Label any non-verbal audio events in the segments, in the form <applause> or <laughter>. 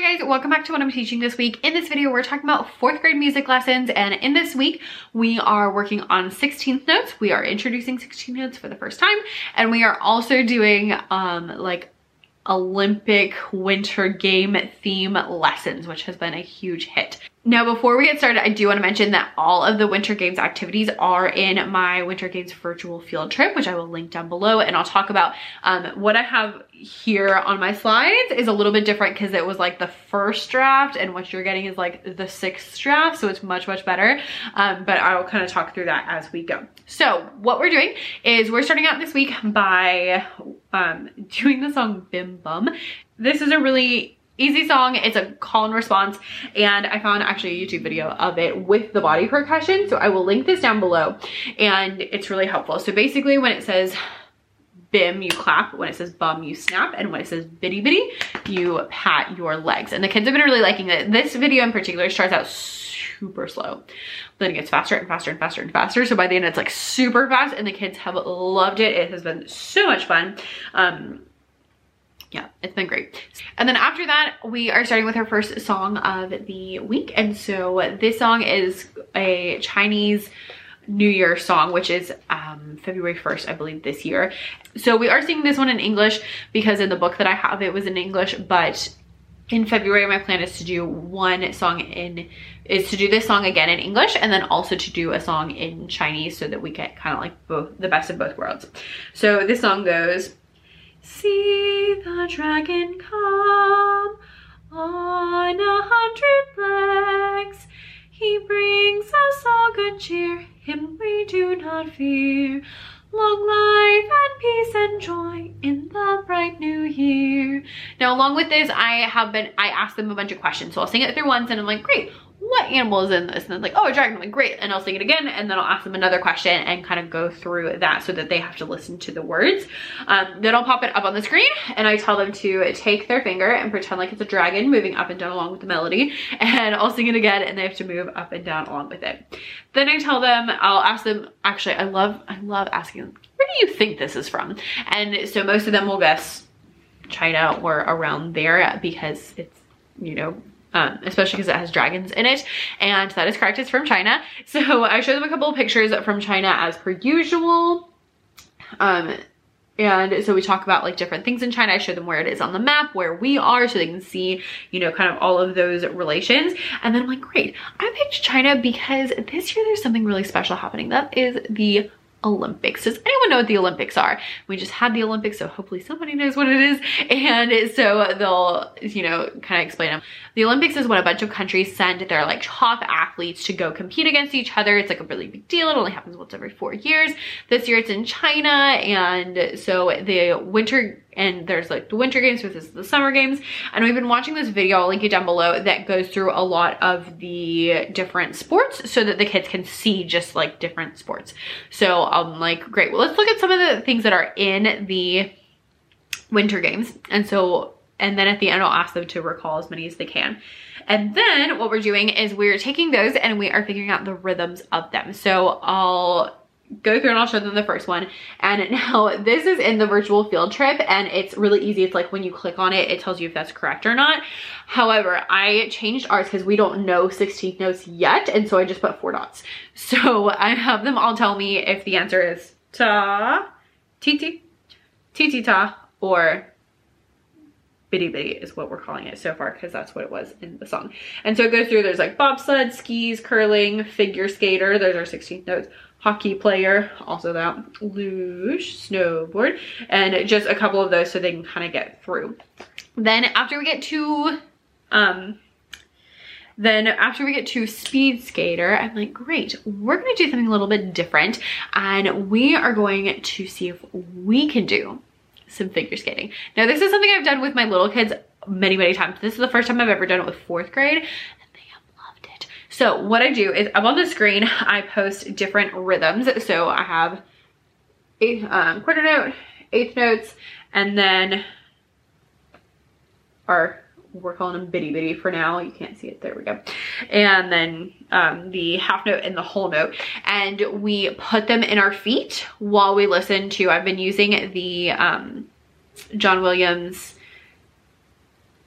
Hi guys, welcome back to what I'm teaching this week. In this video, we're talking about fourth grade music lessons and in this week, we are working on 16th notes. We are introducing 16th notes for the first time and we are also doing um, like Olympic winter game theme lessons, which has been a huge hit. Now, before we get started, I do want to mention that all of the Winter Games activities are in my Winter Games virtual field trip, which I will link down below. And I'll talk about um, what I have here on my slides is a little bit different because it was like the first draft and what you're getting is like the sixth draft. So it's much, much better. Um, but I'll kind of talk through that as we go. So what we're doing is we're starting out this week by um, doing the song Bim Bum. This is a really easy song. It's a call and response and I found actually a YouTube video of it with the body percussion. So I will link this down below and it's really helpful. So basically when it says bim, you clap. When it says bum, you snap. And when it says bitty bitty, you pat your legs. And the kids have been really liking it. This video in particular starts out super slow. Then it gets faster and faster and faster and faster. So by the end, it's like super fast and the kids have loved it. It has been so much fun. Um, yeah, it's been great. And then after that, we are starting with our first song of the week. And so this song is a Chinese New Year song, which is um, February 1st, I believe, this year. So we are singing this one in English because in the book that I have, it was in English, but in February, my plan is to do one song in, is to do this song again in English and then also to do a song in Chinese so that we get kind of like both, the best of both worlds. So this song goes, See the dragon come on a hundred legs. He brings us all good cheer, him we do not fear. Long life and peace and joy in the bright new year. Now, along with this, I have been, I asked them a bunch of questions. So I'll sing it through once and I'm like, great, what animal is in this? And then like, oh, a dragon. I'm like, great. And I'll sing it again. And then I'll ask them another question and kind of go through that so that they have to listen to the words. Um, then I'll pop it up on the screen and I tell them to take their finger and pretend like it's a dragon moving up and down along with the melody. <laughs> And I'll sing it again and they have to move up and down along with it. Then I tell them, I'll ask them, actually, I love, I love asking them, where do you think this is from? And so most of them will guess China or around there because it's, you know, um, especially because it has dragons in it. And that is correct, it's from China. So I showed them a couple of pictures from China as per usual. Um, and so we talk about like different things in China. I show them where it is on the map, where we are, so they can see, you know, kind of all of those relations. And then I'm like, great, I picked China because this year there's something really special happening. That is the Olympics. Does anyone know what the Olympics are? We just had the Olympics, so hopefully somebody knows what it is. <laughs> And so they'll, you know, kind of explain them. The Olympics is when a bunch of countries send their like top athletes to go compete against each other. It's like a really big deal. It only happens once every four years. This year it's in China. And so the winter and there's like the winter games versus the summer games and we've been watching this video i'll link it down below that goes through a lot of the different sports so that the kids can see just like different sports so i'm like great well let's look at some of the things that are in the winter games and so and then at the end I'll ask them to recall as many as they can. And then what we're doing is we're taking those and we are figuring out the rhythms of them. So I'll go through and I'll show them the first one. And now <laughs> this is in the virtual field trip and it's really easy. It's like when you click on it, it tells you if that's correct or not. However, I changed ours because we don't know 16th notes yet. And so I just put four dots. <laughs> So I have them all tell me if the answer is ta, titi, titi ta, or bitty bitty is what we're calling it so far because that's what it was in the song. And so it goes through, there's like bobsled, skis, curling, figure skater, those are 16th notes, hockey player, also that, luge, snowboard, and just a couple of those so they can kind of get through. Then after we get to, um, then after we get to speed skater, I'm like, great, we're gonna do something a little bit different and we are going to see if we can do some figure skating. Now this is something I've done with my little kids many, many times. This is the first time I've ever done it with fourth grade and they have loved it. So what I do is up on the screen, I post different rhythms. So I have a um, quarter note, eighth notes, and then our we're calling them bitty bitty for now. You can't see it. There we go. And then um, the half note and the whole note. And we put them in our feet while we listen to, I've been using the um, John Williams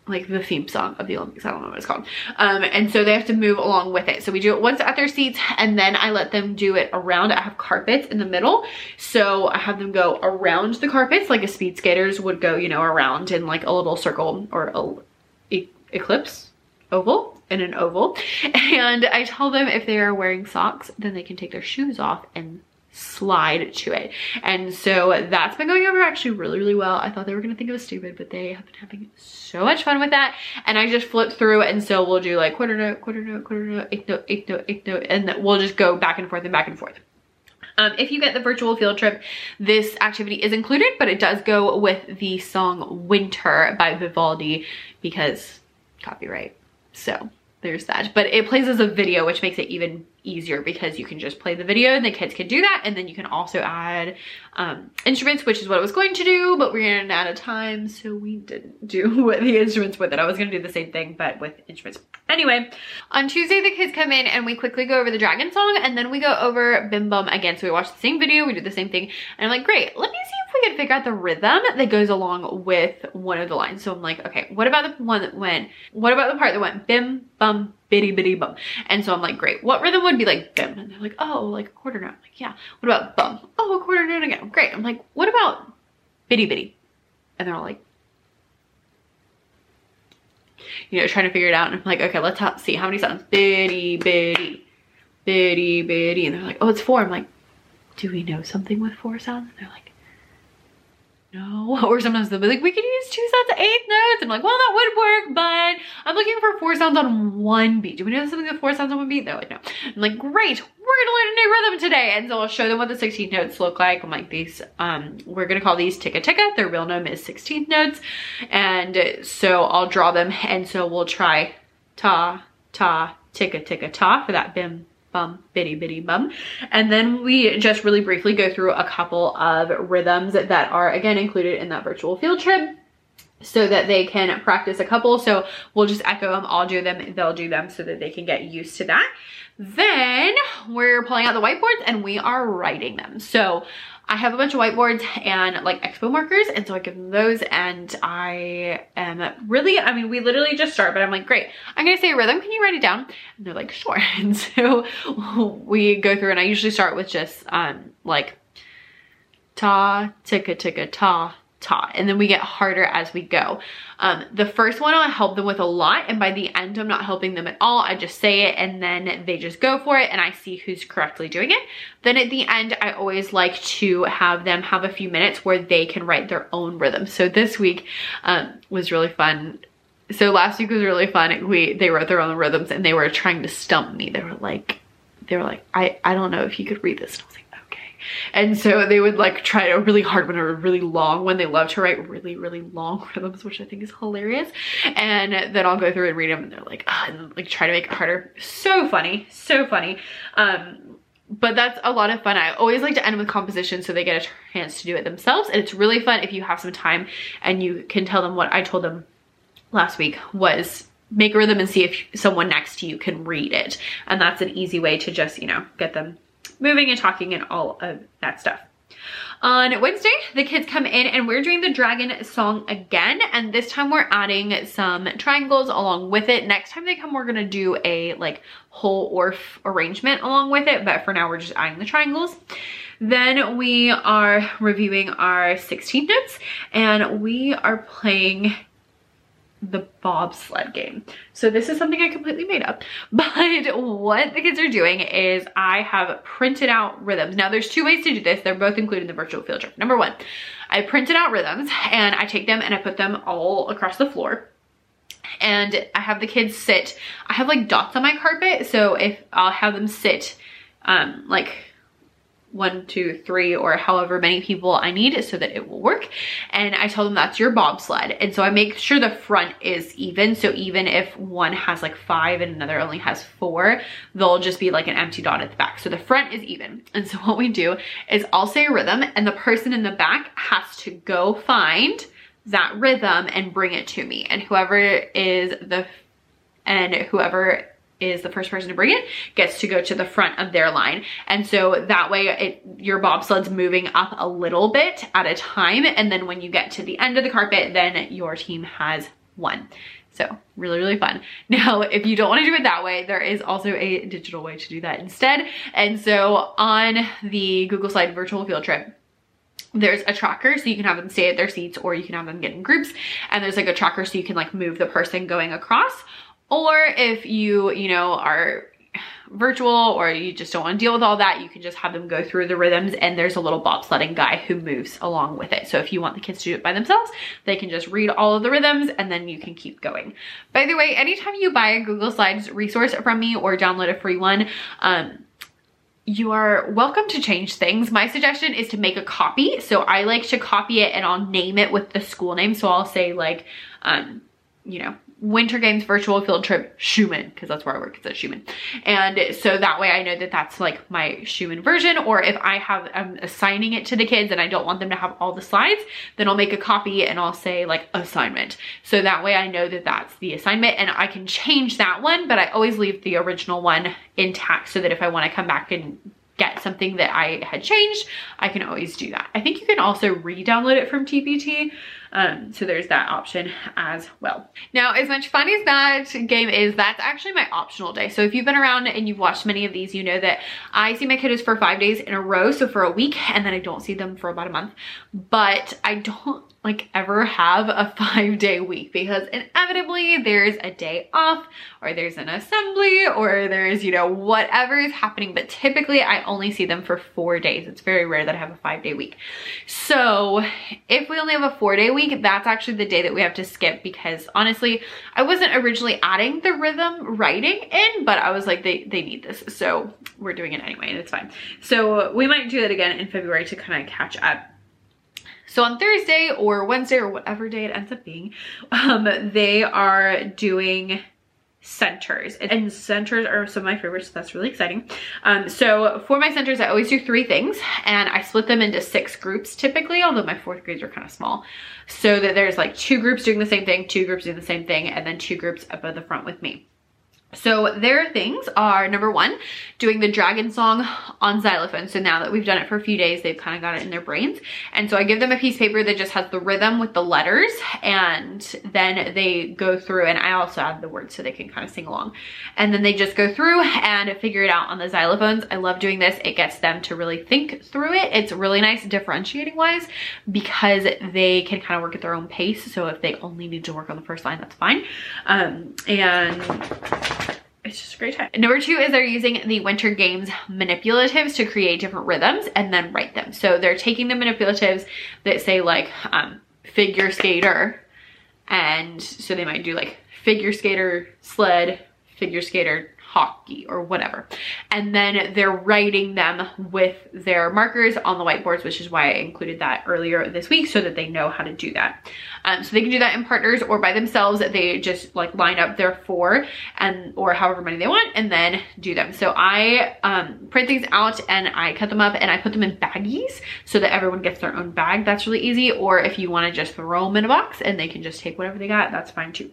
like the theme song of the Olympics. I don't know what it's called. Um, and so they have to move along with it. So we do it once at their seats and then I let them do it around. I have carpets in the middle. So I have them go around the carpets like a speed skaters would go, you know, around in like a little circle or a e eclipse oval in an oval. <laughs> And I tell them if they are wearing socks, then they can take their shoes off and slide to it. And so that's been going over actually really, really well. I thought they were gonna think it was stupid, but they have been having so much fun with that. And I just flip through and so we'll do like quarter note, quarter note, quarter note, eighth note, eighth note, eighth note, and we'll just go back and forth and back and forth. Um, if you get the virtual field trip, this activity is included, but it does go with the song Winter by Vivaldi because copyright. So there's that. But it plays as a video, which makes it even easier because you can just play the video and the kids can do that. And then you can also add um, instruments, which is what I was going to do, but we ran out of time. So we didn't do <laughs> the instruments with it. I was going to do the same thing, but with instruments. Anyway, on Tuesday, the kids come in and we quickly go over the dragon song and then we go over Bim Bum again. So we watch the same video, we do the same thing. And I'm like, great, let me we can figure out the rhythm that goes along with one of the lines. So I'm like, okay, what about the one that went, what about the part that went bim, bum, bitty, bitty, bum? And so I'm like, great, what rhythm would be like bim? And they're like, oh, like a quarter note. I'm like, yeah. What about bum? Oh, a quarter note again. Great. I'm like, what about bitty, bitty? And they're all like, you know, trying to figure it out. And I'm like, okay, let's see how many sounds. Bitty, bitty, bitty, bitty. And they're like, oh, it's four. I'm like, do we know something with four sounds? And they're like, no. <laughs> Or sometimes they'll be like, we could use two sets of eighth notes. I'm like, well, that would work, but I'm looking for four sounds on one beat. Do we know something with four sounds on one beat? They're like, no. I'm like, great, we're gonna learn a new rhythm today. And so I'll show them what the 16th notes look like. I'm like, these, um, we're gonna call these ticka ticka. Their real name is 16th notes. And so I'll draw them. And so we'll try ta, ta, ticka ticka ta for that bim bum, bitty bitty bum. And then we just really briefly go through a couple of rhythms that are again included in that virtual field trip so that they can practice a couple. So we'll just echo them, I'll do them, they'll do them so that they can get used to that. Then we're pulling out the whiteboards and we are writing them. So I have a bunch of whiteboards and like expo markers and so I give them those and I am really, I mean, we literally just start, but I'm like, great, I'm gonna say a rhythm, can you write it down? And they're like, sure. <laughs> And so we go through and I usually start with just um like ta, ticka, ticka, ta, ta and then we get harder as we go. Um, the first one I help them with a lot and by the end I'm not helping them at all. I just say it and then they just go for it and I see who's correctly doing it. Then at the end I always like to have them have a few minutes where they can write their own rhythm. So this week um, was really fun so last week was really fun. We they wrote their own rhythms and they were trying to stump me. They were like, they were like, I I don't know if you could read this. And I was like, and so they would like try a really hard one or a really long one. They love to write really, really long rhythms, which I think is hilarious. And then I'll go through and read them and they're like, oh, and like try to make it harder. So funny, so funny. Um, but that's a lot of fun. I always like to end with composition so they get a chance to do it themselves. And it's really fun if you have some time and you can tell them what I told them last week was make a rhythm and see if someone next to you can read it. And that's an easy way to just, you know, get them moving and talking and all of that stuff. On Wednesday, the kids come in and we're doing the dragon song again. And this time we're adding some triangles along with it. Next time they come, we're gonna do a like whole Orff arrangement along with it. But for now, we're just adding the triangles. Then we are reviewing our 16 notes and we are playing the bobsled game. So this is something I completely made up. <laughs> But what the kids are doing is I have printed out rhythms. Now there's two ways to do this. They're both included in the virtual field trip. Number one, I printed out rhythms and I take them and I put them all across the floor and I have the kids sit. I have like dots on my carpet. So if I'll have them sit um, like one, two, three, or however many people I need so that it will work. And I tell them that's your bobsled. And so I make sure the front is even. So even if one has like five and another only has four, they'll just be like an empty dot at the back. So the front is even. And so what we do is I'll say a rhythm and the person in the back has to go find that rhythm and bring it to me. And whoever is the, and whoever is the first person to bring it gets to go to the front of their line. And so that way it, your bobsled's moving up a little bit at a time. And then when you get to the end of the carpet, then your team has won. So really, really fun. <laughs> Now, if you don't want to do it that way, there is also a digital way to do that instead. And so on the Google Slide virtual field trip, there's a tracker so you can have them stay at their seats or you can have them get in groups and there's like a tracker so you can like move the person going across or if you you know are virtual or you just don't want to deal with all that, you can just have them go through the rhythms and there's a little bobsledding guy who moves along with it. So if you want the kids to do it by themselves, they can just read all of the rhythms and then you can keep going. By the way, anytime you buy a Google Slides resource from me or download a free one, um, you are welcome to change things. My suggestion is to make a copy. So I like to copy it and I'll name it with the school name. So I'll say like, um, you know, Winter Games virtual field trip Schumann because that's where I work. It's at Schumann. And so that way I know that that's like my Schumann version or if I have, I'm assigning it to the kids and I don't want them to have all the slides, then I'll make a copy and I'll say like assignment. So that way I know that that's the assignment and I can change that one, but I always leave the original one intact so that if I want to come back and get something that I had changed, I can always do that. I think you can also re-download it from TPT. Um, so there's that option as well. Now, as much fun as that game is, that's actually my optional day. So if you've been around and you've watched many of these, you know that I see my kiddos for five days in a row. So for a week, and then I don't see them for about a month. But I don't like ever have a <laughs> five day week because inevitably there's a day off or there's an assembly or there's, you know, whatever is happening. But typically I only see them for four days. It's very rare that I have a five day week. So if we only have a four day week, that's actually the day that we have to skip because honestly, I wasn't originally adding the rhythm writing in, but I was like, they, they need this. So we're doing it anyway and it's fine. So we might do that again in February to kind of catch up so on Thursday or Wednesday or whatever day it ends up being, um, they are doing centers. And centers are some of my favorites so that's really exciting. Um, so for my centers i always do three things and i split them into six groups typically although my fourth grades are kind of small. So that there's like two groups doing the same thing two groups doing the same thing and then two groups up at the front with me so their things are number one, doing the dragon song on xylophone. So now that we've done it for a few days, they've kind of got it in their brains. And so I give them a piece of paper that just has the rhythm with the letters and then they go through and I also add the words so they can kind of sing along. And then they just go through and figure it out on the xylophones. I love doing this. It gets them to really think through it. It's really nice differentiating wise because they can kind of work at their own pace. So if they only need to work on the first line, that's fine. Um, and it's just a great time. Number two is they're using the Winter Games manipulatives to create different rhythms and then write them. So they're taking the manipulatives that say like um, figure skater and so they might do like figure skater, sled, figure skater, hockey or whatever. And then they're writing them with their markers on the whiteboards, which is why I included that earlier this week so that they know how to do that. Um, so they can do that in partners or by themselves. They just like line up their four and or however many they want and then do them. So I um, print these out and I cut them up and I put them in baggies so that everyone gets their own bag. That's really easy. Or if you want to just throw them in a box and they can just take whatever they got, that's fine too.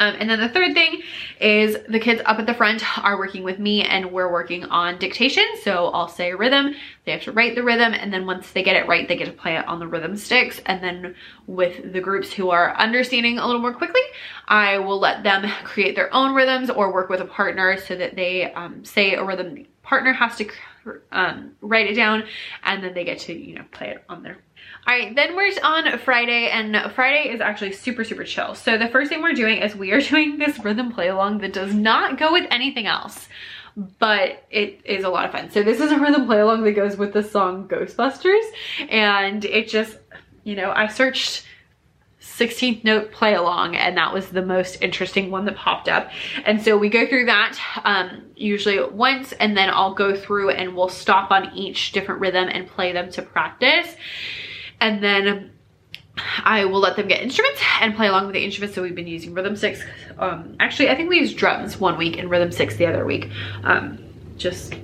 Um, and then the third thing is the kids up at the front are working with me and we're working on dictation. So I'll say rhythm, they have to write the rhythm and then once they get it right, they get to play it on the rhythm sticks. And then with the groups who are understanding a little more quickly, I will let them create their own rhythms or work with a partner so that they um, say a rhythm partner has to um, write it down and then they get to, you know, play it on their all right, then we're on Friday and Friday is actually super, super chill. So the first thing we're doing is we are <laughs> doing this rhythm play along that does not go with anything else but it is a lot of fun. So this is a rhythm play along that goes with the song Ghostbusters and it just, you know, I searched 16th note play along and that was the most interesting one that popped up and so we go through that um, usually once and then I'll go through and we'll stop on each different rhythm and play them to practice and then I will let them get instruments and play along with the instruments. So we've been using rhythm sticks. Um, actually, I think we used drums one week and rhythm sticks the other week. Um, just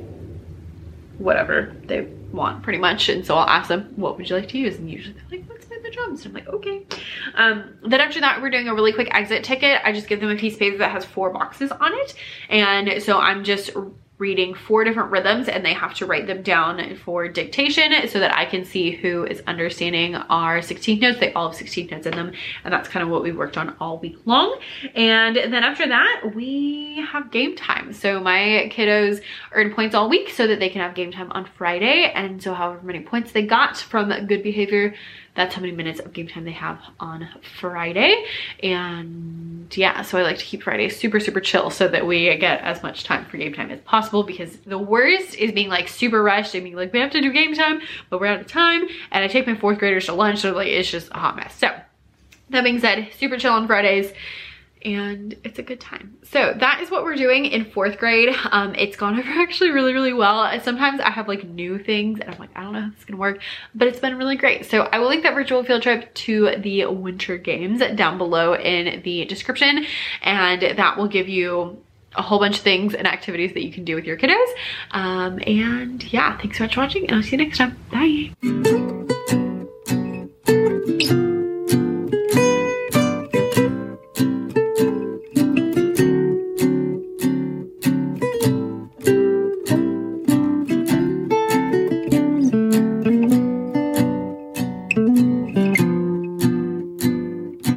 whatever they want pretty much. And so I'll ask them, what would you like to use? And usually they're like, drums. And I'm like, okay. Um, then after that, we're doing a really quick exit ticket. I just give them a piece of paper that has four boxes on it. And so I'm just reading four different rhythms and they have to write them down for dictation so that I can see who is understanding our 16th notes. They all have 16th notes in them and that's kind of what we worked on all week long. And then after that, we have game time. So my kiddos earn points all week so that they can have game time on Friday. And so however many points they got from good behavior, that's how many minutes of game time they have on Friday. And yeah, so I like to keep Friday super, super chill so that we get as much time for game time as possible because the worst is being like super rushed and being like, we have to do game time, but we're out of time. And I take my fourth graders to lunch, so like it's just a hot mess. So that being said, super chill on Fridays and it's a good time. So that is what we're doing in fourth grade. Um, it's gone <laughs> over actually really, really well. Sometimes I have like new things and I'm like, I don't know how this is gonna work, but it's been really great. So I will link that virtual field trip to the winter games down below in the description and that will give you a whole bunch of things and activities that you can do with your kiddos. Um, and yeah, thanks so much for watching and I'll see you next time. Bye.